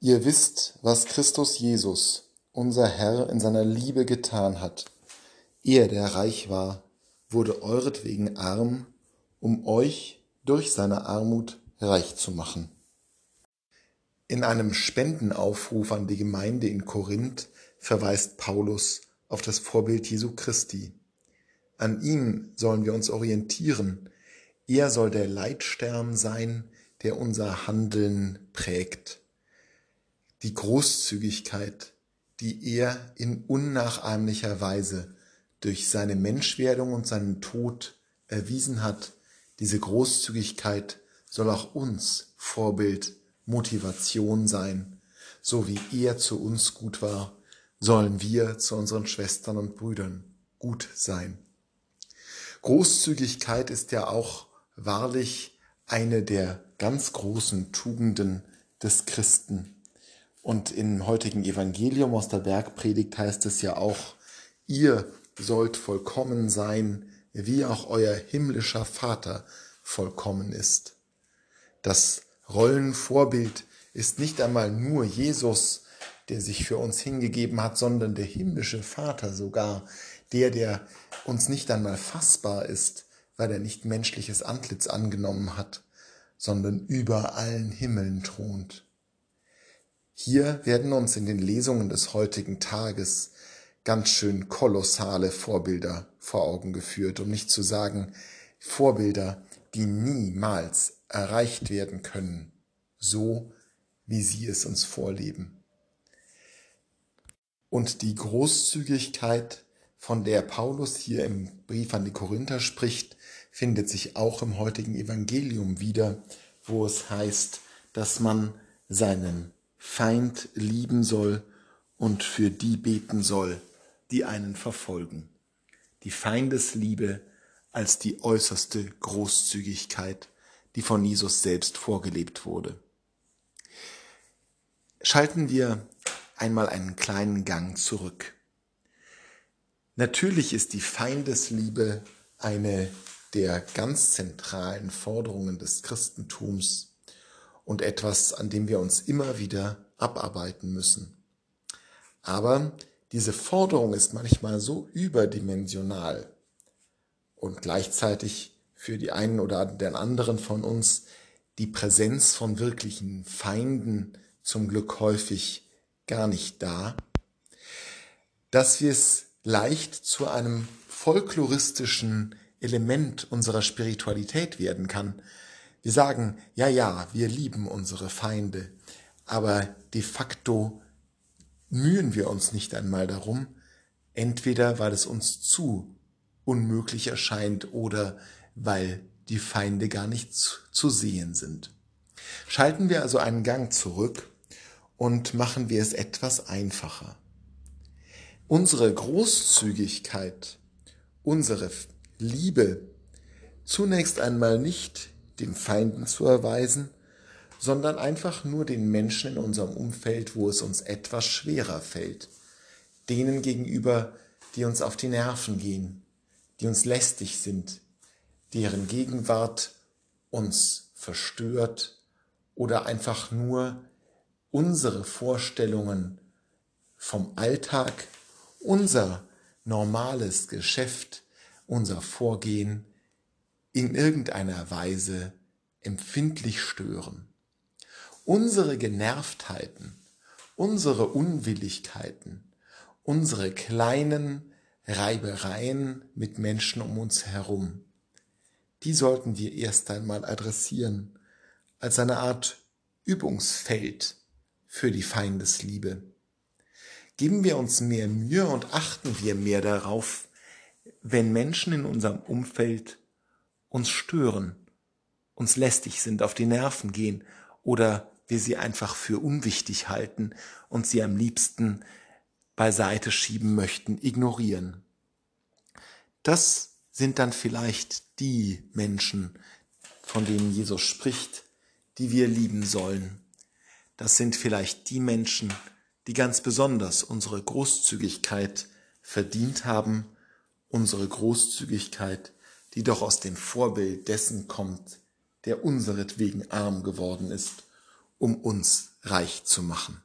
Ihr wisst, was Christus Jesus, unser Herr, in seiner Liebe getan hat. Er, der reich war, wurde euretwegen arm, um euch durch seine Armut reich zu machen. In einem Spendenaufruf an die Gemeinde in Korinth verweist Paulus auf das Vorbild Jesu Christi. An ihm sollen wir uns orientieren. Er soll der Leitstern sein, der unser Handeln prägt. Die Großzügigkeit, die er in unnachahmlicher Weise durch seine Menschwerdung und seinen Tod erwiesen hat, diese Großzügigkeit soll auch uns Vorbild, Motivation sein. So wie er zu uns gut war, sollen wir zu unseren Schwestern und Brüdern gut sein. Großzügigkeit ist ja auch wahrlich eine der ganz großen Tugenden des Christen. Und im heutigen Evangelium aus der Bergpredigt heißt es ja auch, ihr sollt vollkommen sein, wie auch euer himmlischer Vater vollkommen ist. Das Rollenvorbild ist nicht einmal nur Jesus, der sich für uns hingegeben hat, sondern der himmlische Vater sogar, der, der uns nicht einmal fassbar ist, weil er nicht menschliches Antlitz angenommen hat, sondern über allen Himmeln thront. Hier werden uns in den Lesungen des heutigen Tages ganz schön kolossale Vorbilder vor Augen geführt, um nicht zu sagen Vorbilder, die niemals erreicht werden können, so wie sie es uns vorleben. Und die Großzügigkeit, von der Paulus hier im Brief an die Korinther spricht, findet sich auch im heutigen Evangelium wieder, wo es heißt, dass man seinen Feind lieben soll und für die beten soll, die einen verfolgen. Die Feindesliebe als die äußerste Großzügigkeit, die von Jesus selbst vorgelebt wurde. Schalten wir einmal einen kleinen Gang zurück. Natürlich ist die Feindesliebe eine der ganz zentralen Forderungen des Christentums und etwas, an dem wir uns immer wieder abarbeiten müssen. Aber diese Forderung ist manchmal so überdimensional und gleichzeitig für die einen oder den anderen von uns die Präsenz von wirklichen Feinden zum Glück häufig gar nicht da, dass wir es leicht zu einem folkloristischen Element unserer Spiritualität werden kann. Wir sagen, ja, ja, wir lieben unsere Feinde, aber de facto mühen wir uns nicht einmal darum, entweder weil es uns zu unmöglich erscheint oder weil die Feinde gar nicht zu sehen sind. Schalten wir also einen Gang zurück und machen wir es etwas einfacher. Unsere Großzügigkeit, unsere Liebe zunächst einmal nicht den Feinden zu erweisen, sondern einfach nur den Menschen in unserem Umfeld, wo es uns etwas schwerer fällt, denen gegenüber, die uns auf die Nerven gehen, die uns lästig sind, deren Gegenwart uns verstört oder einfach nur unsere Vorstellungen vom Alltag, unser normales Geschäft unser Vorgehen in irgendeiner Weise empfindlich stören. Unsere Genervtheiten, unsere Unwilligkeiten, unsere kleinen Reibereien mit Menschen um uns herum, die sollten wir erst einmal adressieren als eine Art Übungsfeld für die Feindesliebe. Geben wir uns mehr Mühe und achten wir mehr darauf, wenn Menschen in unserem Umfeld uns stören, uns lästig sind, auf die Nerven gehen oder wir sie einfach für unwichtig halten und sie am liebsten beiseite schieben möchten, ignorieren. Das sind dann vielleicht die Menschen, von denen Jesus spricht, die wir lieben sollen. Das sind vielleicht die Menschen, die ganz besonders unsere Großzügigkeit verdient haben unsere Großzügigkeit, die doch aus dem Vorbild dessen kommt, der unseretwegen arm geworden ist, um uns reich zu machen.